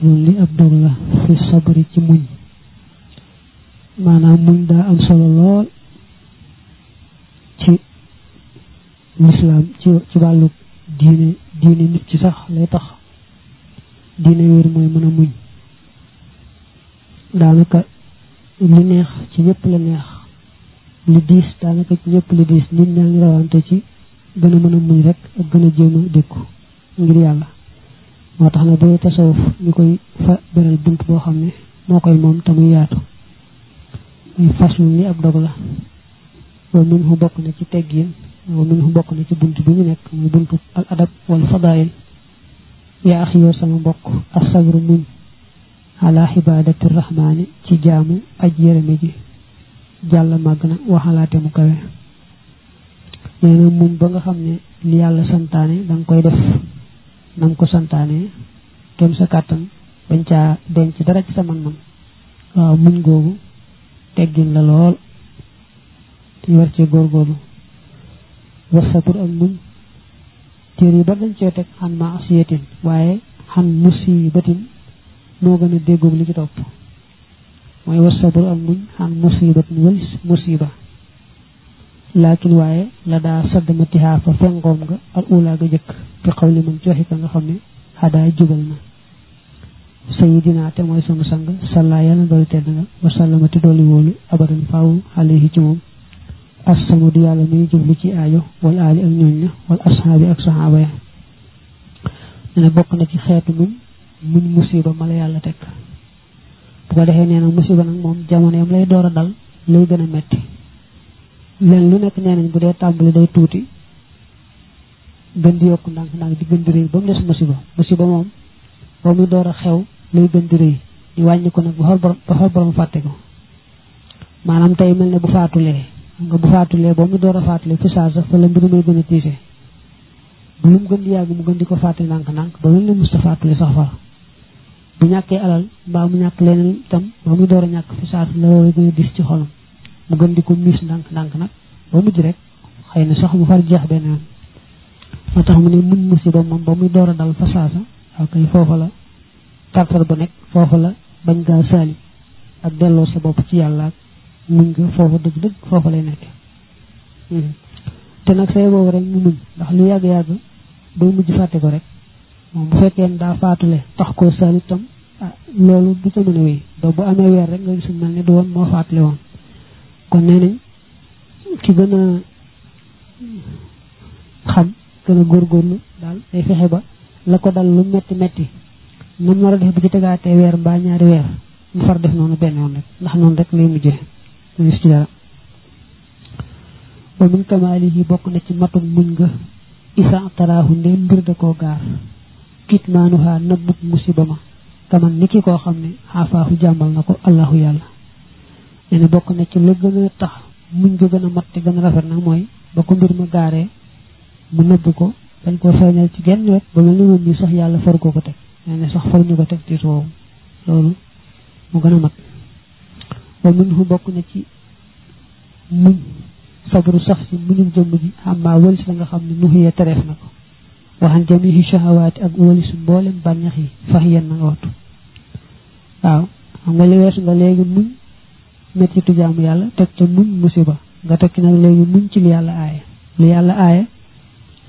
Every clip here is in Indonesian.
faslun li ab la fi sabri ci muñ maanaam muñ daa am solo lool ci lislaam ci ci wàllu diine diine nit ci sax lay tax diine wér mooy mën muñ. Daanaka li neex ci ñëpp la neex li diis daanaka ci ñëpp li diis nit ñaa ngi rawante ci gën a mën a muñ rek ak gën a jéem a dékku ngir yàlla moo tax na dee tasawuf ñu koy fa beral bunt boo xam ne moo koy moom te muy yaatu. Muy faslu ni ab dog la. Wa min hu bokk na ci teggin wa min hu bokk na ci bunt bi ñu nekk muy buntu al adab wal fadaayil yaa axi sama mbokk asabru muñ ala xibaadati rahmaani ci jaamu aj yërëme ji. Jàll màgg na waxalaate mu kawe. Nee na ba nga xam ne li yàlla santaane danga koy def. Nam ko santaane kem sa kàttan bañ caa denc dara ci sa man-man waaw muñ googu teggin la lool te war cee góorgóorlu war sabur ba dañ cee teg xan ma asiyatin waaye xan musibatin moo gën a li ci war sabur ak muñ xan musibatin walis musiba laakin waaye la daa saddamatihaa fa fengoom nga al ula ga jëkk fi xaw li man joxe ka nga xam ne xadaa jubal na. Sayidina te mooy sunu sang salla yàlla dooli tedd nga wasallamati dooli wóolu abadan faaw alayhi ci moom. Assamu di yàlla muy jublu ci aajo wal aali ak ñooñ na wal ashaabi ak saxaaba ya. Nee na bokk na ci xeetu muñ muñ musiba ma la yàlla teg. Bu ko defee nee na musiba nag moom jamonoom lay door a dal lay gën a metti. Leen lu nekk nee nañ bu dee tàmbali day tuuti gën di yokk ndànk ndànk di gën di rëy ba mu des musiba. Musiba moom ba muy door a xew lay gën di rëy. Ñu wàññi ko nag ba xol borom ba fàtte ko. Maanaam tey mel ne bu faatulee nga bu faatulee ba mu door a faatulee fi saa sax fa la mbiru may gën a bu lu gën di yàgg mu gën di ko fàtte ndànk ndànk ba mel ne musta faatulee sax far bu ñàkkee alal mbaa mu ñàkk leneen itam ba muy door a ñàkk fi saa la war a gën a dis ci xolam mu gën di ko miis ndànk ndànk nag ba mujj rek xëy na sax mu far jeex benn moo tax mu ne muñ musiba moom ba muy door a dal fa saasa ak kay foofa la tartar ba nekk foofa la bañ gaa saali ak delloo sa bopp ci yàlla ak muñ nga foofa dëgg dëgg lay nekk te nag say boobu rek mu muñ ndax lu yàgg-yàgg doo mujj fàtte ko rek moom bu fekkee ne daa faatule tax koo saali itam ah loolu du ca mën a wéy bu amee weer rek nga gis mel ne du woon moo faatule kon nee nañ ki gën a xam gën a góorgóorlu daal day fexe ba la ko dal lu metti metti nam nar a def bu ci tegaatee weer mbaa ñaari weer mu far def noonu benn yoon rek ndax noonu rek lay mujjee mu gis ci dara. Wa min kamaalihi bokk na ci matum muñ nga isa taraahu nde mbir da koo gaar kitmaanuhaa nëbbut musiba ma kaman ni ki koo xam ne xaafaahu jàmbal na ko allahu yàlla. Na bokk na ci la gën a tax muñ nga gën a mat te gën a rafet nag mooy ba ko mbir ma gaaree mu nëbb ko dañ koo feeñal ci genn wet ba mel moom nii sax yàlla far ko ko teg. Nee na sax far ñu ko teg tiit woowu loolu mu gën a mat. Wa min hu bokk na ci muñ sabru sax si muñum jëmm ji xammaa wëlis la nga xam ne nuxiya tereef na ko. Waxan jamihi shahawaati ak wëlisu mboolem bànneex yi fax yen na nga wattu. Waaw xam nga li weesu nga muñ mettitu jaamu yàlla teg ca muñ musiba. Nga teg ci nag léegi muñ ci lu yàlla aaya lu yàlla aaya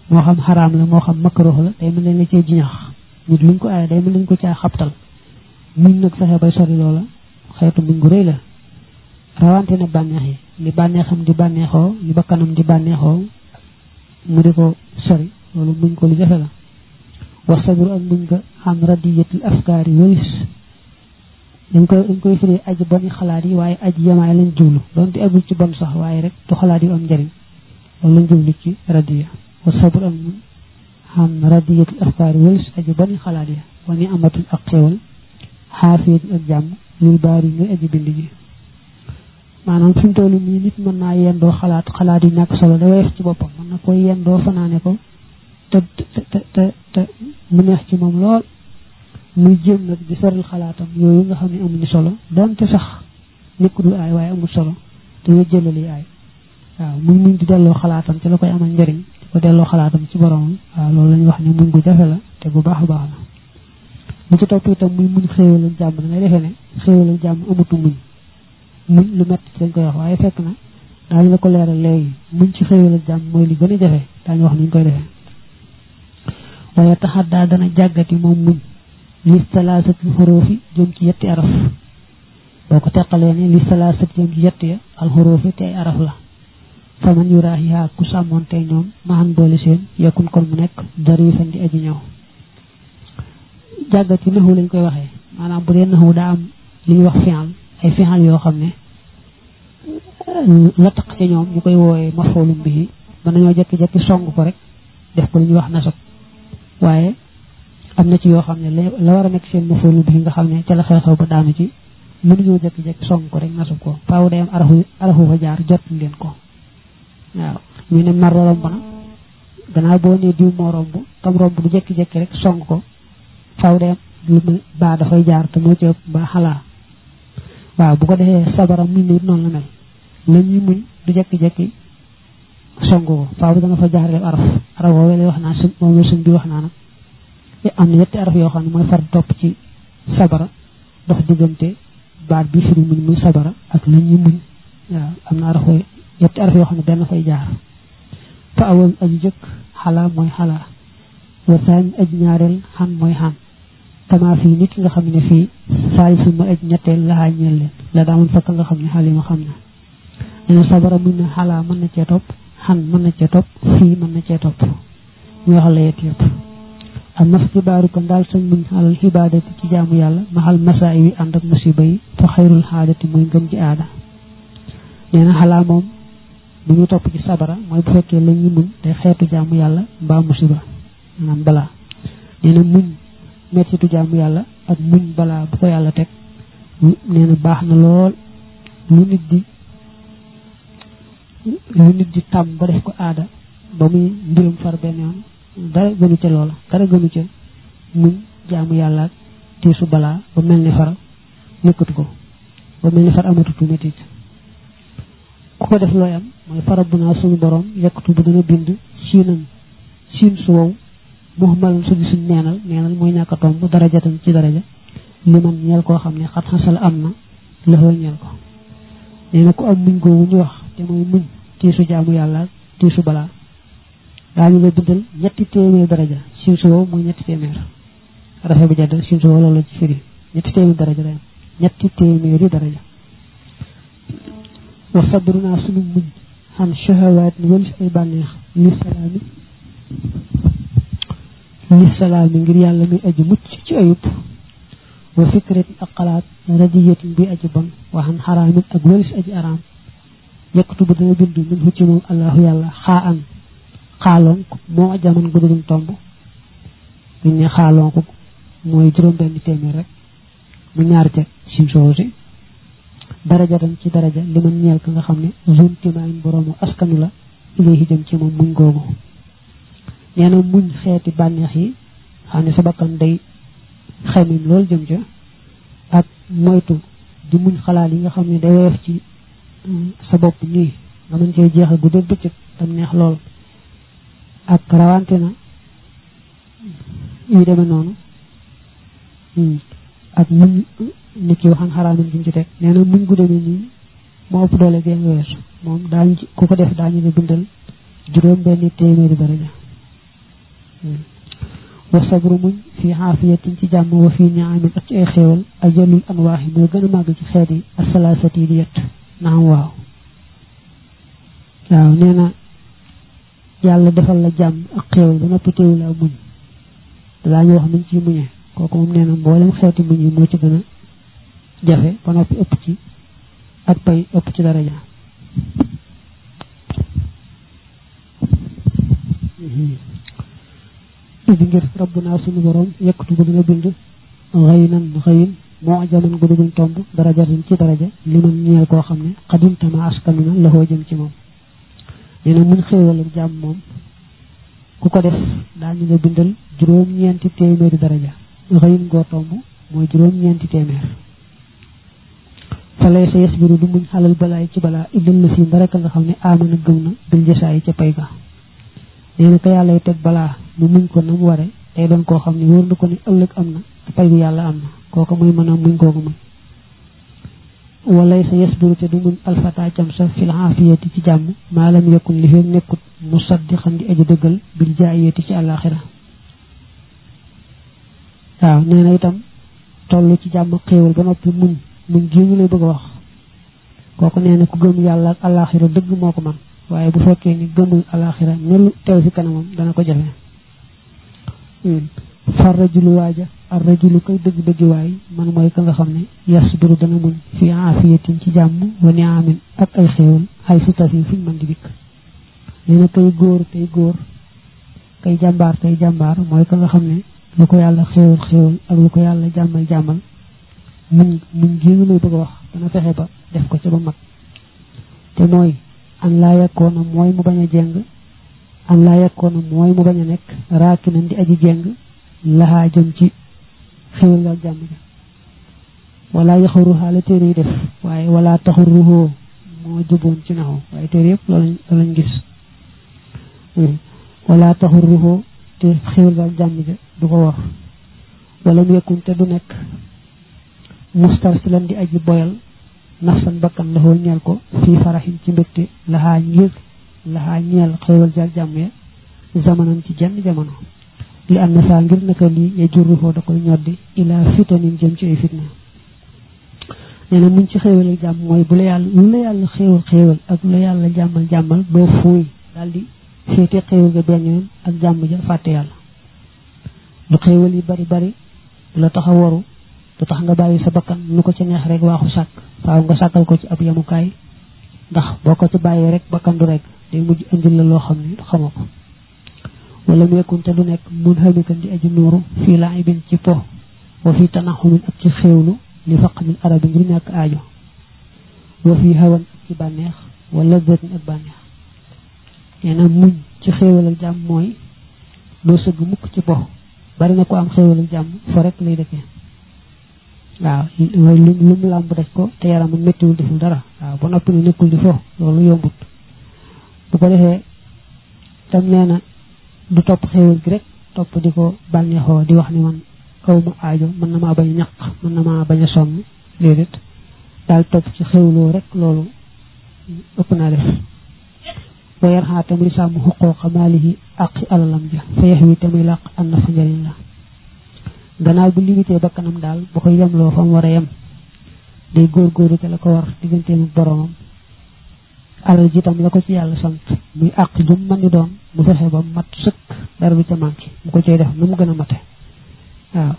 moo xam xaraam la moo xam makruh la day mel ne la cee jiñax. Nit luñ ko aaya day mel nañ ko caa xabtal. Muñ nag fexe bay sori xeetu muñ gu rëy la. Rawante na bànneex bànneexoo li bakkanam di bànneexoo mu di ko sori loolu muñ ko lu jafe la. Wax sabru ak muñ nga xam radiyatul afkaar yi walis. Dañ koy dañ koy firi aji boni xalaat yi waaye aji yamaay lañ jublu doonte agul ci bon sax waaye rek du xalaat yu am njëriñ loolu lañ jublu ci radiya wa sabr muñ xam radiyatul afkaar yi walis aji boni xalaat yi wani amatul ak xéewal xaafiyatin ak jàmm lil baari ngay aji bind ji maanaam fi mu toll nii nit mën naa yendoo xalaat xalaat yi ñàkk solo da weef ci boppam mën na koy yendoo fanaane ko te te te te mu neex ci moom lool muy jéem nag di soril xalaatam yooyu nga xam ne amuñu solo donte sax nekkul aay waaye amul solo ñu jëlali aay waaw muy muñ di delloo xalaatam ci la koy amal njëriñ di ko delloo xalaatam ci boromam waaw loolu lañu wax ne muñ gu jafe la te bu baax a baax la lu ci topp itam muy muñ xéewal ak jàmm da ngay defee ne xéewal ak jàmm amatu muñ muñ lu metti ci lañ koy wax waaye fekk na daañu la ko leeral léegi muñ ci xéewal ak jàmm mooy li gën a jafe daañu wax nuñ koy defee waaye taxat daa dana jàggati moom muñ te ay araf la faman yuraahiha ku sàmmoonte ñoom maxan boole seen yekkun kon mu nekk darifan di aji ñëw jàggat ci naxu lañ koy waxee maanaam bu dee naxu daa am li ñuy wax fi'al ay fi'al yoo xam ne la taq ci ñoom ñu koy wooyee mafoolum bi mën nañoo jekki-jekki song ko rek def ko li ñuy wax nasab waaye am na ci yoo xam ne la war a nekk seen mafoolum bi nga xam ne ca la xew-xew ba daanu ci mënuñoo jekki-jekki song ko rek nasab ko. Faaw day jaar jot leen ko. Waaw ñu ne na. Gannaaw boo nee diw moo romb tam romb du jekki-jekki rek song ko. Dem lu baa dafay jaar te moo ci ëpp ba bu ko defee sabara muñ nit noonu la mel. La ko. Faaw dana fa jaar def araf. Araf woowee lay wax naa la suñ bi wax naa nag am na yetti araf yoo xam ne mooy far topp ci sabara dox diggante baat bi firi muñ muy sabara ak la ñuy muñ. Waaw am na araf yetti araf yoo xam ne benn fay jaar. Fa awal aju jëkk xalaa mooy xalaa. Wa saañ aj ñaareel xan mooy xan. Tamaa fii nit nga xam ne fii saalisu mooy aj ñetteel laxaa ñeel leen. La daamun fakk nga xam ne xalima xam na. Nene sabara muñ na xalaa mën na cee topp xan mën na cee topp fii mën na cee topp. Ñu wax la yet yëpp am mas xibaaru ko ndaal sañ muñ xalal xibaadati ci jaamu yàlla maxal masaa wi ànd ak musiba yi fa xayrul xaadati mooy ngën ji aada nee na xalaa bu ñu topp ci sabara mooy bu fekkee la ñuy muñ day xeetu jaamu yàlla mbaa musiba maanaam balaa nee na muñ mettitu jaamu yàlla ak muñ balaa bu ko na lool nit di lu nit di tàmm ba def ko aada ba muy far yoon dara gënu ca loola. Dara gënu ca muñ jaamu yàlla tiisu balaa ba mel ni far yëkkatu ko. Ba mel ni far amatutu mettit ku ko def looy am mooy farab bu naa suñu borom yëkkatu bu dana bind siinan siin su wow muhmalan su di suñ neenal neenal mooy ñàkk tomb darajatan ci daraja. Li man ñeel koo xam ne xat xasal am na ko. Nee na ku am muñ googu ñu wax te mooy muñ tiisu jaamu yàlla tiisu balaa daañu la bindal ñetti téeméer daraja siin su wow mooy ñetti téeméer rafet bu jadd siin su wow loolu ci firi ñetti téeméer daraja am ñetti téeméeri daraja wa sabruna sunu muñ xan shahawaat ni wëlis ay bànneex li salaami li salaami ngir yàlla muy aji mucc ci ayub wa fikratin ak xalaat radiyatin bi aji bon wa xan xaraamin ak wëlis aji araam yëkkatu bu dana bind min fu ci moom allahu yàlla xaa an xaaloon ko moo jaman gudulum tomb. Buñ ne ko mooy juróom benn téeméer rek mu ñaar teg sin soosi daraja tam ci daraja li man ñeel ka nga xam ne zone timaayin boroomu askanu la ilayhi jëm ci moom muñ googu. Nee na muñ xeeti bànneex yi xam ne sa bakkan day xemim loolu jëm ca ak moytu di muñ xalaat yi nga xam ne day woyof ci sa bopp nii. Nga mën cee jeexal gu dëgg bëccëg tam neex lool ak rawante na. Yu demee noonu. Ak muñ nit ki waxan xaraamin buñ ci teg. Nee na muñ nii moo ëpp doole génn weesu. Moom daañu ci ku ko def daañu la bindal juróom benni téeméeri daraja. Wa sabru fi xaafiyatin ci jàmm wa fi ñaamin ak ci ay xéewal. Ajalul anwaax yi moo gën a màgg ci xeet yi. Asalaasat yi di yett naam waaw. Waaw nee yàlla defal la jàmm ak xéewal ba noppi teewu la muñ. Daañu wax nuñ ci muñee. Kooku moom nee na mboolem muñ moo ci gën a jafe ba noppi ëpp ci ak pay ëpp ci daraja. Idi ngir rabbuna suñu borom yëkkatu bu dina bind. Xëy nan xëyin moo jaman gu duguñ tomb daraja din ci daraja li man ñeel koo xam ne xadim tama askanu na laxoo jëm ci moom nee na muñ xéewal ak jàmm moom. Ku ko def daañu la bindal juróom-ñeenti téeméeri daraja. Xëyin goo tomb mooy juróom-ñeenti téeméer. Fa lay sa yasbiru du muñ xalal balaay ci balaa illal la si ndara ka nga xam ne amana gëm na bil jësaa yi ca pay ga. Nee na ko yàlla teg balaa mu muñ ko na mu ware day doon koo xam ne wóor na ko ni ëllëg am na te pay bu yàlla am na. Kooku muy mën a muñ kooku muñ walay sa yasbiru te du muñ alfata cam sa fil aafiyati ci jàmm. Maalam yakun li feeg nekkut mu saddiqan di aji dëggal bil jaayati ci àllaaxira. Waaw nee na itam toll ci jàmm xéewal ba noppi muñ. Muñ gii ñu lay bëgg wax. Kooku nee na ku gëm yàlla ak àllaaxira dëgg moo ko man. Waaye bu fekkee ni gëmul àllaaxira nelu teew ci kanamam dana ko jafe. Far rajulu waaja ar rajulu kay dëgg dëgg waay man mooy ka nga xam ne yasbiru dana muñ fi aafiyatin ci jàmm wa niamin ak ay xéewal ay sutasi fuñ mën di dikk. Nee na kay góor tey góor kay jàmbaar tey jàmbaar mooy ka nga xam ne lu ko yàlla xéewal xéewal ak lu ko yàlla jàmmal jàmmal muñ muñ ñu lay bëgg wax dana fexe ba def ko ca ba mat. Te mooy an laa yakkoona mooy mu bañ a jeng an laa yakkoona mooy mu bañ a nekk raaki nañ di aji jeng laxaa jëm ci xéwal ak jàmm ja wala yaxaru xaala téere yi def waaye wala taxurruhoo moo juboon ci naxu waaye téere yëpp loolu lañ gis wala taxurruhoo te xéwal ak jàmm ja du ko war wala mu yekkun te du nekk mustar si lan di aji boyal nafsan bakkan laxoo ñeel ko fii faraxin ci mbégte laxaa ngir laxaa ñeel xéwal ak jàmm ya zamanan ci jenn jamono li am na saa ngir naka lii ya jurruhoo da koy ñoddi ilaa fitanin jëm ci fitna. Nee na muñ ci xéewal ak jàmm mooy bu la yàlla lu la yàlla xéewal xéewal ak la yàlla jàmmal jàmmal doo fuuy daal di féete xéewal ga benn yoon ak jàmm ja fàtte yàlla. Lu xéewal yi bari bari la tax a du tax nga bàyyi sa bakkan lu ko ci neex rek waaxu sàkk. Faaw nga sàkkal ko ci ab yemukaay ndax boo ko ci bàyyee rek bakkan du rek day mujj indil la loo xam ne xamoo ko wala mu yekkun te du nekk mun xamikan di aji nuuru fii laibin ci po wa fii tanaxumin ak ci xéewlu li faq min arabi ngir ñàkk aajo wa fii hawan ak ci bànneex wala zatin ak bànneex nee na muñ ci xéewal ak jàmm mooy doo sëgg mukk ci po bari na ko am xéewal ak jàmm fo rek lay dëkkee waaw lu mu làmb daj ko te yaram méttiwul deful dara waaw ba noppi ne nekkul di fo loolu yombut bu ko defee tam nee na du topp xéewal gi rek topp di ko bànneexoo di wax ni man kaw ma aajo mën na maa bañ a ñaq mën na maa bañ sonn déedéet. Daal topp ci xéewloo rek loolu ëpp naa def. Wa yar xaa tamit sàmm xuqooqa maalihi aqi alalam ja fa yex wi tamit làq an na fa la. Bu limité ba kanam daal bu koy yemloo fa mu war a yem day góorgóorlu te la ko war digganteem ak boromam alal ji tam la ko ci yàlla sant muy àq ju mën di doon mu fexe ba mat sëkk dara du ca manqué mu ko cay def nu mu gën a mate waaw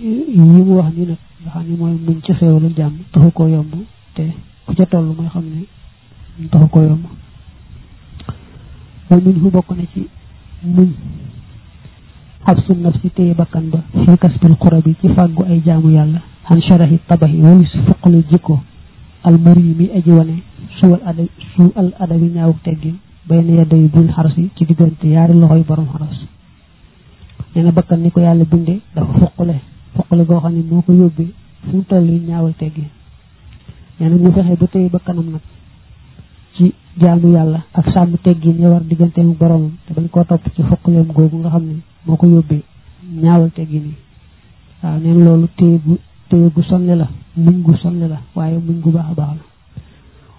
yi mu wax nii nag nga xam ne mooy muñ ci xéewalu jàmm taxu koo yomb te ku ca toll mooy xam ne taxu koo yomb wa min fu bokk na ci muñ xabsu nafsi téye bakkan ba fii kasbil xurabi ci fàggu ay jaamu yàlla xan sharahi tabaxi walis fuqali jikko almuri mi aji wane suwal ada su al adabi ñaaw teggin bay na yedday bil xarasi ci diggante yaari loxoy borom xaras nee na bakkan ni ko yàlla binde dafa fuqale fuqale goo xam ne moo ko yóbbee fu mu toll yi ñaawal teggin. Nee na ñu fexe ba tey bakkanam nag ci jaamu yàlla ak sàmm teggin ya war digganteem boromam te bañ koo topp ci fuqaleem googu nga xam ne moo ko yóbbee ñaawal teggin yi. Waaw neen loolu téye gu téye gu sonle la muñ gu sonle la waaye muñ gu baax baax la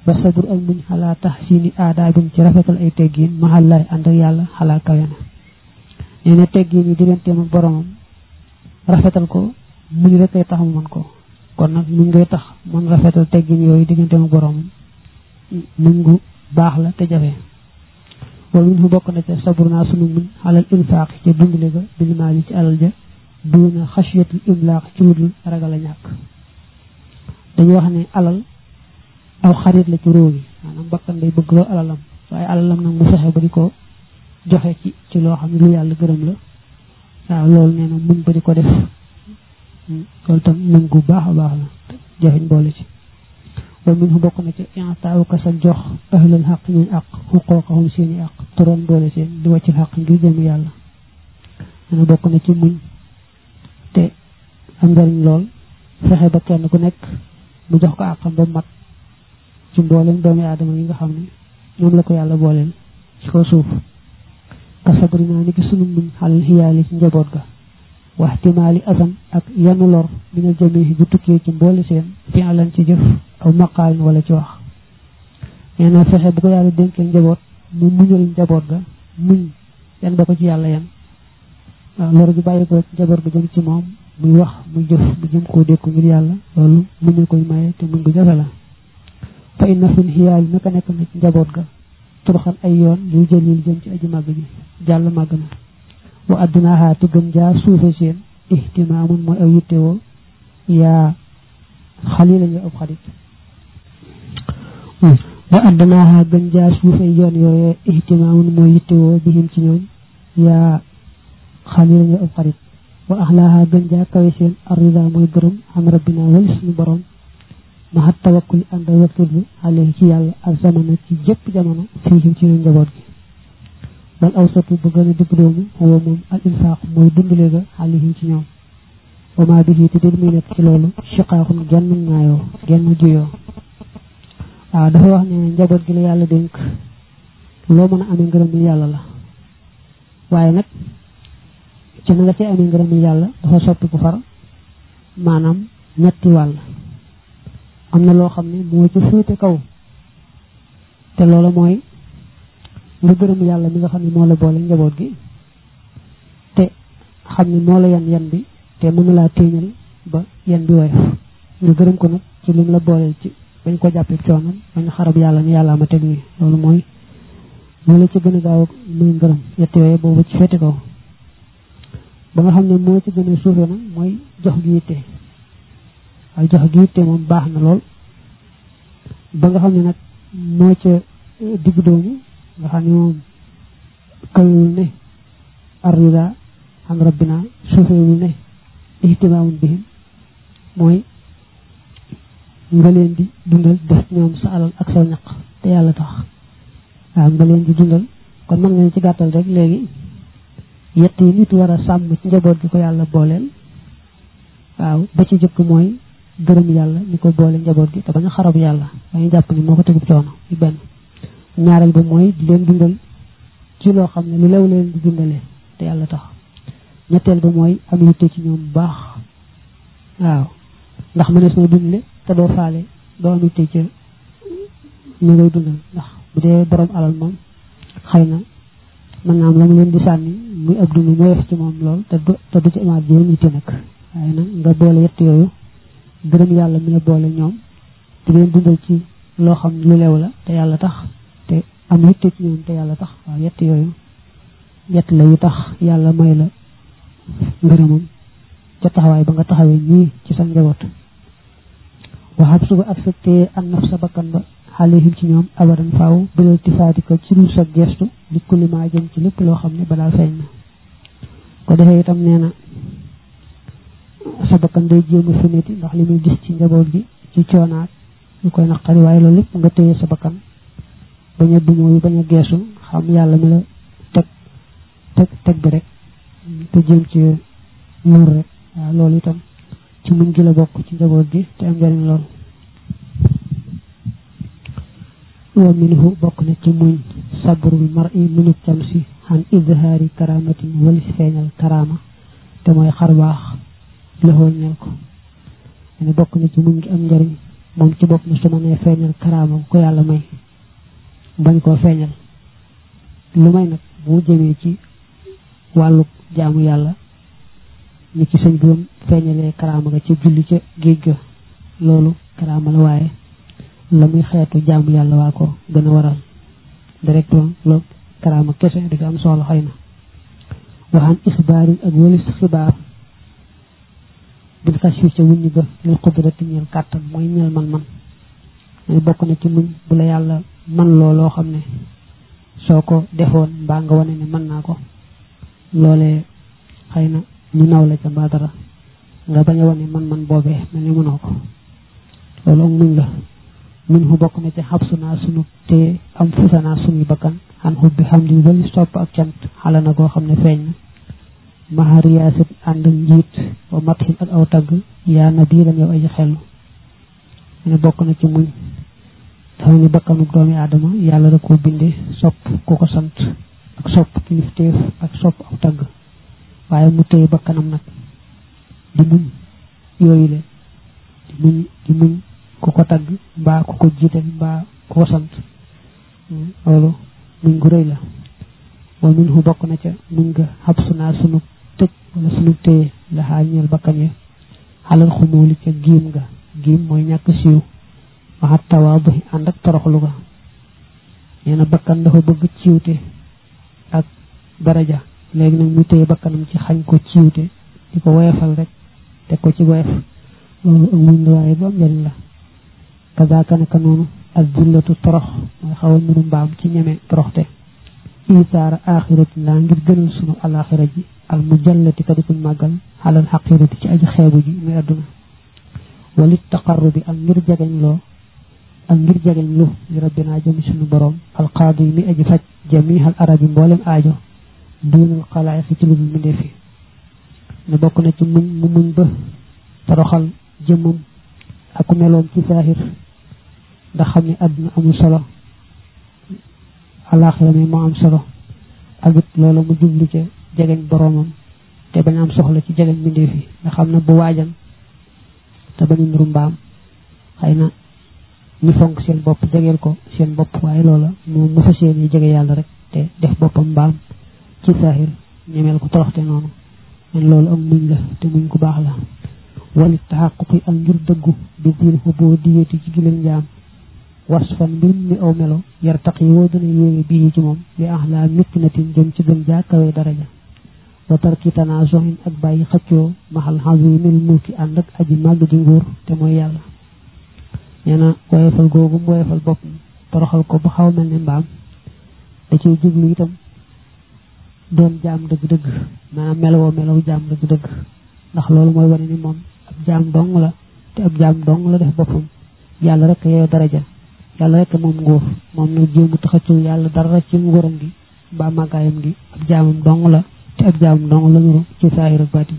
وصبر المن على تحسين آداب شرفة الأيتيجين مع الله عند يالا على كيانا يعني تيجين يدرين تيمان برامم رفتلكو من رتا يتحم منكو كنا من رتا من رفتا تيجين يوي دين تيمان برامم منغو باحلا تجابه ومن هو بقنا تصبر ناس من على الإنفاق كبند لغا بالمالي تألجا دون خشية الإملاق تمدل رغالا ناك ألل aw xarit la ci réew mi maanaam bakkan day bëgg loo alalam waaye alalam nag mu fexe ba di ko joxe ci ci loo xam ne lu yàlla gërëm la. Waaw loolu nee na muñ ba di ko def. Loolu tam muñ gu baax baax la jafeñ boole ci. Wa min fu bokk na ci intaaw ka sa jox ahlal xaq ñuy àq xuqooqahum seeni àq turoon boole seen di wàcc xaq ngir jëm nee na bokk na ci muñ te am njariñ lool fexe ba kenn ku nekk mu jox ko àqam ba mat ci mboolem doomi aadama yi nga xam ne ñoom la ko yàlla booleel ci kaw suuf. Ka sabri naa ni ki sunu muñ xalal xiyaali ci njaboot ga. Waxtimaali asan ak yanu lor minal jamihi bu tukkee ci mboole seen fi alan ci jëf aw maqaalin wala ci wax. Nee na fexe bu ko yàlla dénkee njaboot mu muñal njaboot ga muñ yan ba ko ci yàlla yan. Waaw lor gi bàyyi ko ci njaboot ga jëm ci moom muy wax muy jëf mu jëm koo dékku ngir yàlla loolu muñu koy maye te muñ gu jafe la yu jëlil jëm ci aji màgg ji jàll màgg na wa addunaaxaa te gën jaa suufe seen ihtimaamun mooy aw yittewoo yaa xalila ya ab xarit wa addunaaxaa gën jaa suufe yoon yooyee ihtimaamun mooy yittewoo bihim ci ñoom yaa xalila ya ab xarit wa axlaaxaa gën jaa kawe seen arrida mooy gërëm xam rabbina wali suñu borom ma tawakkul and ak wakul bi alayhi ci yalla ak zamana ci jëpp jamono fi ci ñu njabot gi bal awsatu bu gëna digg doomu huwa mum al infaq moy dundule ga alayhi ci ñoom wa ma bihi tidir mi nek ci lolu shiqaqun genn ngaayo genn juyo ah dafa wax ne njabot gi la yalla denk lo mëna amé ngërëm yalla la waye nak ci nga ci amé ngërëm yalla dafa soppi ko far manam ñetti wàll am na loo xam ne moo ci féete kaw. te loola mooy nga gërëm yàlla mi nga xam ne moo la boole njaboot gi. te xam ne moo la yan yan bi te mënu laa téeñal ba yan bi woyof. nga gërëm ko nag ci lim la booleel ci bañ ko jàppee coonam bañ xarab yàlla ni yàlla ma teg nii. loolu mooy moo la ci gën a gaaw muy ngërëm yett yooyu boobu ci féete kaw. ba nga xam ne moo ci gën a suufe nag mooy jox gi yitte. Waaye jox gi yitte moom baax na lool. Ba nga xam ne nag moo ca digg doomu nga xam ne moom kawul ne arrida an rabbina suufewul ne ihtimaamun bihim mooy nga leen di dundal def ñoom sa alal ak sa ñaq te yàlla tax. Waaw nga leen di dundal. Kon mën nga ne ci gàttal rek léegi yett yi nit war a sàmm ci gi ko yàlla booleel. Waaw ba ci jëkk mooy gërëm yàlla ñu ko boole njaboot gi te bañ a xarab yàlla. Dañuy jàpp ni moo ko tegub coono ci benn. Ñaareel ba mooy di leen dundal ci loo xam ne lu lew leen di dundalee te yàlla tax. Ñetteel ba mooy am yitte ci ñoom bu baax. Waaw. Ndax mënees na dundale te doo faale doo am yitte ci ñu ngay dundal. Ndax bu dee borom alal moom xëy na mën naa am la leen di sànni muy ab dund mu woyof ci moom lool te du te du ci amaat jéem yitte nag. Waaye nag nga boole gërëm yàlla mi la boole ñoom di leen dundal ci loo xam lu leew la te yàlla tax te am yitte ci ñoom te yàlla tax waaw yett yooyu yett la yu tax yàlla may la ngërëmam ca taxawaay ba nga taxawee ñii ci sa njaboot. waxab suba ak sa téye an naf sa bakkan ba xaalihim ci ñoom abadan faaw bilal tifaati ko ci dul sa gestu li kulima jëm ci lépp loo xam ne ba daal feeñ na. ko defee itam nee sa bakkan day jéem a ndax li muy gis ci njaboot gi ci coonaat ñu koy naqari waaye loolu lépp nga téye sa bakkan bañ a dumoo yi bañ a geesu xam yàlla mi la teg teg teg bi rek te jéem ci muur rek waaw loolu itam ci muñ gi la bokk ci njaboot gi te am njariñ lool wa minhu bokk na ci muñ sabrul mar'i minut cam si xan izhaari karamatin walis feeñal karama. Te mooy xar baax loxoo ñeel ko. Ne bokk na ci muñ ngi am njariñ. Moom ci bopp mu su ma nee feeñal karaama ko yàlla may. Bañ koo feeñal. Lu may nag bu jëmee ci wàllu jaamu yàlla ni ci sëñ bi feeñalee karaama ga ci julli ca géej ga. Loolu karaama la waaye la muy xeetu jaamu yàlla waa ko gën a waral. Directement loolu karaama kese dafa am solo xëy na. Waxaan ixbaarin ak wëlis xibaar bil xas fi ca wuññi ga lil xudrati ñeel kàttan mooy ñeel man-man mooy bokk na ci muñ bu la yàlla man loo loo xam ne soo ko defoon mbaa nga wane ne mën naa ko. Loolee xëy na ñu naw la dara. Nga bañ a man-man boobee mel ne mënoo ko. Loolu ak muñ la. Muñ fu bokk na ci xabsu naa sunu te am fusa naa sunuy bakkan. Xan xubbi xam di wali sopp ak cant. Xala na koo xam ne feeñ na. Mahariyaasit ànd njiit wa matxin ak aw tagg. Yaa na biiran yow aji xellu ne bokk na ci muñ. Dafa ni bakkanu doomi aadama. Yàlla da koo bindee sopp ku ko sant ak sopp kilifteef ak sopp aw tagg. Waaye mu téye bakkanam nag. Di muñ. Yooyu le. Di muñ di muñ ku ko tagg mbaa ku ko jiital mbaa ku ko sant. Loolu muñ gu rëy la. Wa bokk na ca muñ ga. Xabsu naa sunu wala sunu téye la ñeel bakkan ya. Xalal xumuuli ca giim ga. Giim mooy ñàkk siiw. Waxat tawaadu ànd ak toroxlu ga. Nee na bakkan dafa bëgg ciwte ak daraja. Léegi nag mu téye bakkanam ci xañ ko ciwte di ko woyefal rek teg ko ci woyef loolu ak muñ la waaye bu am njëriñ la. Kazaaka naka noonu ak jullatu torox. Mooy xaw a nuru mbaam ci ñeme toroxte. Isaara axirati laa ngir gënal sunu alaxira ji al mujallati ka di kuñ màggal xalal xaqirati ci aji xeebu ji muy walit taqarrubi ak ngir jegeñ loo ak ngir jegeñ lu li rabbinaa jëmi sunu borom alqaadi mi aji faj jamihal arabi mboolem aajo duunal xalaay ci lu dul mbindee fi ne bokk na ci muñ mu muñ ba toroxal jëmmam ak ci saahir ndax xam ne àdduna amul solo alaxira mi moo am solo. Ak it loolu mu jublu ca jegeñ boromam te bañ am soxla ci jegeñ mbindee fi nga xam ne bu waajan te bañu nuru xëy na ñu fonk seen bopp jegeel ko seen bopp. Waaye loola moom mu fas yéene jege yàlla rek te def boppam mbaam ci saahir. Ñemeel ko toroxte noonu. Men loolu ak muñ la te muñ ku baax la. Taxaquqi ak bi ci wasfan mbir mi aw melo yar taq yi woo dana yéege bii ci moom li ax laa mittinatin jëm ci gën jaa kawe daraja. Wa tarki tanaasoxin ak bàyyi xëccoo maxal xazimil mulki ànd ak aji màgg di nguur te mooy yàlla. Nee na woyefal googu mu woyefal bopp toroxal ko ba xaw mel ne mbaam da ciy jublu itam doon jaam dëgg-dëgg maanaam melowoo melow jaam dëgg-dëgg. Ndax loolu mooy wane ni moom ab dong la te ab jaam dong la def boppam. Yàlla rek yooyu daraja yàlla rek moom nguur moom nag jéemu taxatul yàlla dara ci nguuram gi mbaa màggaayam gi ab jaamam dong la te ab jaamam dong la nuru ci saahir ak baati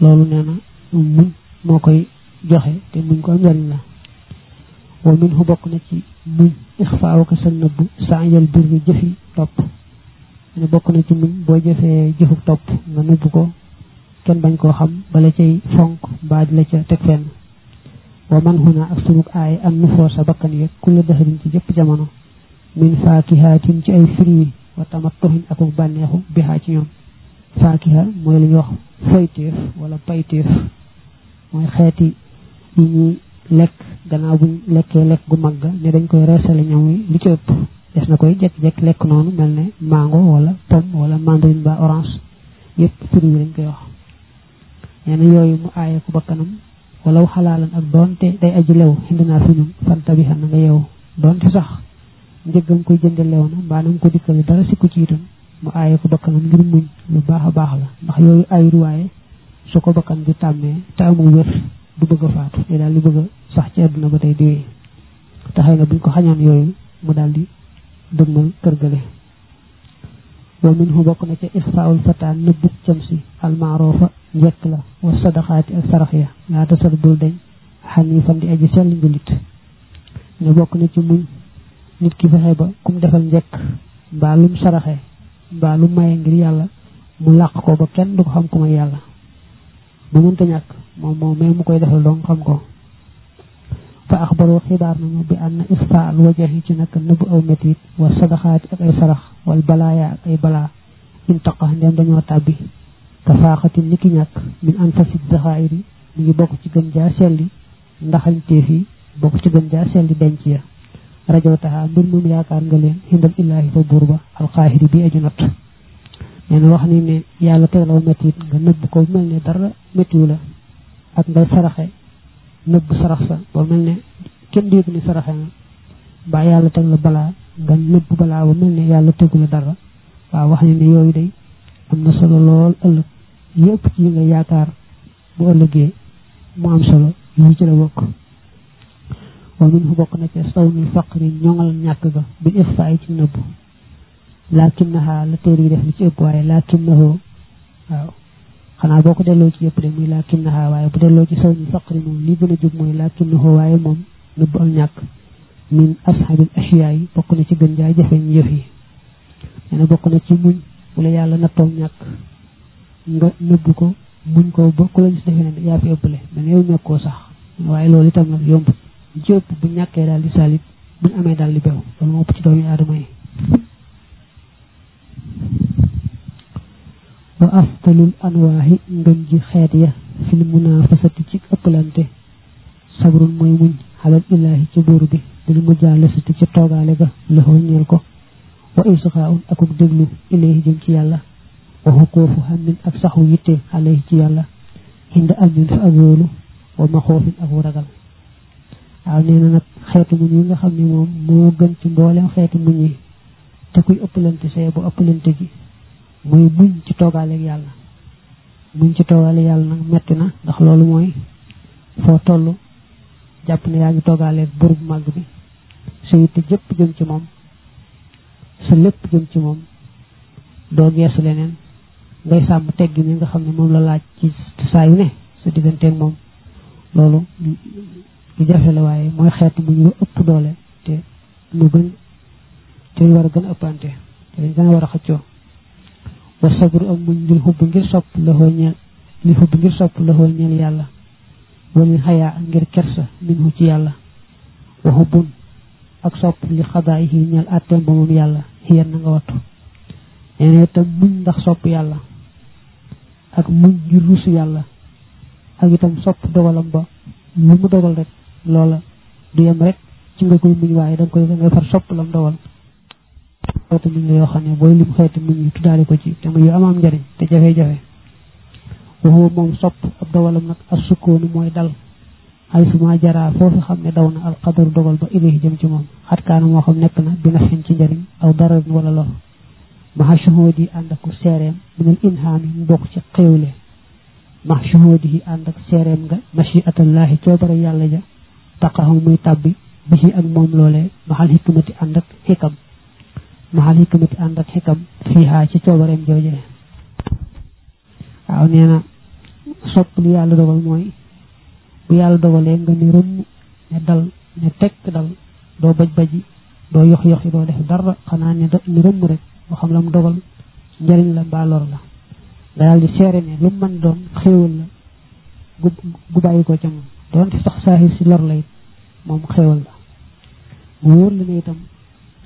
loolu nee na muñ moo koy joxe te muñ ko am njariñ la. Wa min hu bokk na ci muñ ixfaaw ko sa nëbb saayal birri jëfi topp. Ne bokk na ci muñ boo jëfee jëfu topp nga nëbb ko kenn bañ koo xam bala cay fonk mbaa di la ca teg fenn. ومن هنا أسلوك آي أن نفور سبقاً كل دهر في جب جمانا. من فاكهة تنجي أي فري وتمطهن أكوك بانيه بها جيوم فاكهة مويل يوخ فايتيف ولا بايتيف. موي خيتي يني لك غناو لك لك غمغ ندن كوي رسل نيوي لكيوب يسنا كوي جك جك لك نونو ملنى مانغو ولا طم ولا ماندرين با أورانس يب فري لنك يوخ يعني يوي مو آي أكو بكنام walaw xalaalan ak doonte day aji lew xindinaa fi ñun fanta bi na nga yeewu doonte sax njëggam koy jënde lew na mbaa nam ko dikkale dara sikku ci itam mu aaye ko bakkanam ngir muñ lu baax a baax la. ndax yooyu ay ruwaaye su ko bakkan bi tàmmee te amul wér du bëgg a faatu. day daal di bëgg sax ci àdduna ba tey diwee te na buñ ko xañoon yooyu mu daal di dëgmal kër gale wa minhu bokk na ca ixfaawul fataan nëbbuk cam si almaarofa njekk la wa sadaxaati ak sarax ya laata sar bul dañ xanifan di aji sell njulit ne bokk na ci muñ nit ki fexe ba kum defal njekk mbaa lum saraxe mbaa lu maye ngir yàlla mu làq ko ba kenn du ko xam ku may yàlla bu mënta ñàkk moom moom mais mu koy defal doon xam ko fa axbaru xibaar nañu bi ànd na ixfa al wajahi ci nëbb aw metit. Wa sadaxaati ak ay sarax wal balaaya ak ay balaa intaqa ndem dañoo tàbbi ka faaxati ni ki ñàkk min anfasit zaxaayiri mi ngi bokk ci gën jaa selli ndaxañteef yi bokk ci gën jaa selli denc ya rajo taxa mbir moom yaakaar nga leen xindal illaahi fa buur ba alxaahiri bi aju not nee na wax ni ne yàlla teglaw metit nga nëbb ko mel ne dara méttiwu la ak ngay saraxe nëbb sarax sa ba mel ne kenn dégg ni saraxe mbaa yàlla teg la nga nëbb balaa ba mel yàlla tegu dara waaw wax ni ne day am solo lool ëllëg yëpp ci nga yaakaar bu ëllëgee mu am solo yi ci la bokk wa min bokk na ca saw ni faqri ñoŋal ñàkk ga bil ixfaay ci nëbb lakinnaha la téer yi def li ci ëpp waaye lakinnahu waaw xanaa boo ko delloo ci yëpp de muy lakinnaha waaye bu delloo ci saw ni faqri moom li gën a jóg mooy lakinnahu waaye moom nëbb ak ñàkk min ashabil ashiyaa yi bokk na ci gën jaay jafeñ yëf yi nee na bokk na ci muñ bu la yàlla nattoo ñàkk nga nëbb ko muñ ko ba ku la gis defee ne yaa fi ëppale mais yow ñàkkoo sax. Waaye loolu itam nag yomb ci ëpp bu ñàkkee daal di salit buñ amee daal di bew loolu moo ci doomi aadama yi. Wa afdalul anwaahi ngën ji xeet ya fil munafasati ci ëppalante. Sabrun mooy muñ xalal illaahi ci buur bi dil mujaalasati ci toogaale ga loxoo ñeel ko. Wa isxaaun akuk déglu ilayhi jëm ci yàlla wóolu wa maxoofin ak ragal waaw nee na nag xeetu muñ yi nga xam ne moom moo gën ci mboolem xeetu muñ yi te kuy ëppalante see bu ëppalante gi muy muñ ci toogaaleeg yàlla muñ ci toogaale yàlla nag metti na ndax loolu mooy foo toll jàpp ne yaa ngi toogaaleeg bur bu màgg bi sa yitte jëpp jëm ci moom sa lépp jëm ci moom doo geesu leneen ngay sàmm teggi mi nga xam ne moom la laaj ci saa yu ne sa digganteeg moom. loolu lu la waaye mooy xeet muñ ñu ëpp doole te mu gën te war a gën a ëppante te dañ gën a war a xëccoo. wa sabru ak muñ ngir xubb ngir sopp laxoo ñeel li xubb ngir sopp laxoo ñeel yàlla. walil xayaa ngir kersa minhu ci yàlla. wa xubbun ak sopp li xadaa yi ñeel àtteem ba moom yàlla xiyan na nga wattu. nee na itam muñ ndax sopp yàlla. Ak muñ ngir rusu yàlla ak itam sopp dogalam ba lu mu dogal rek loola du yem rek ci nga koy muñ waaye danga koy dangay far sopp lam dogal. Xeetu muñ la yoo xam ne lim xeetu muñ yi tuddaale ko ci te yu amaam njariñ te jafe-jafe. Waxuwa moom sopp ab dogalam nag ak sukkoonu dal. Ay suma jaraa foofu xam ne daw na alqadaru dogal ba ilayhi jëm ci moom. Xatkaana moo xam nekk na bi nafin ci njariñ aw dararin wala lor مع شهودي عندك سيرم من الإنهام بوك سي قيولي مع شهوده عندك سيرم مشيئة الله توبر يالا جا تقه مي تابي به اك موم لولي مع الحكمة عندك حكم مع الحكمة عندك حكم فيها سي توبرم جوجي aw neena sopp lu yàlla dogal mooy bu yàlla dogalee nga ni rëmm ne dal ne tekk dal doo baj baji doo yox yoxi doo def dara xanaa ne ni rëmm rek. Boo xam la mu dogal njariñ la mbaa lor la. nga daal di seere ne lu mën doon xéewal la gu gu bàyyi ko ca moom. doonte sax saaxir si lor la it moom xéewal la. mu wóor la ne itam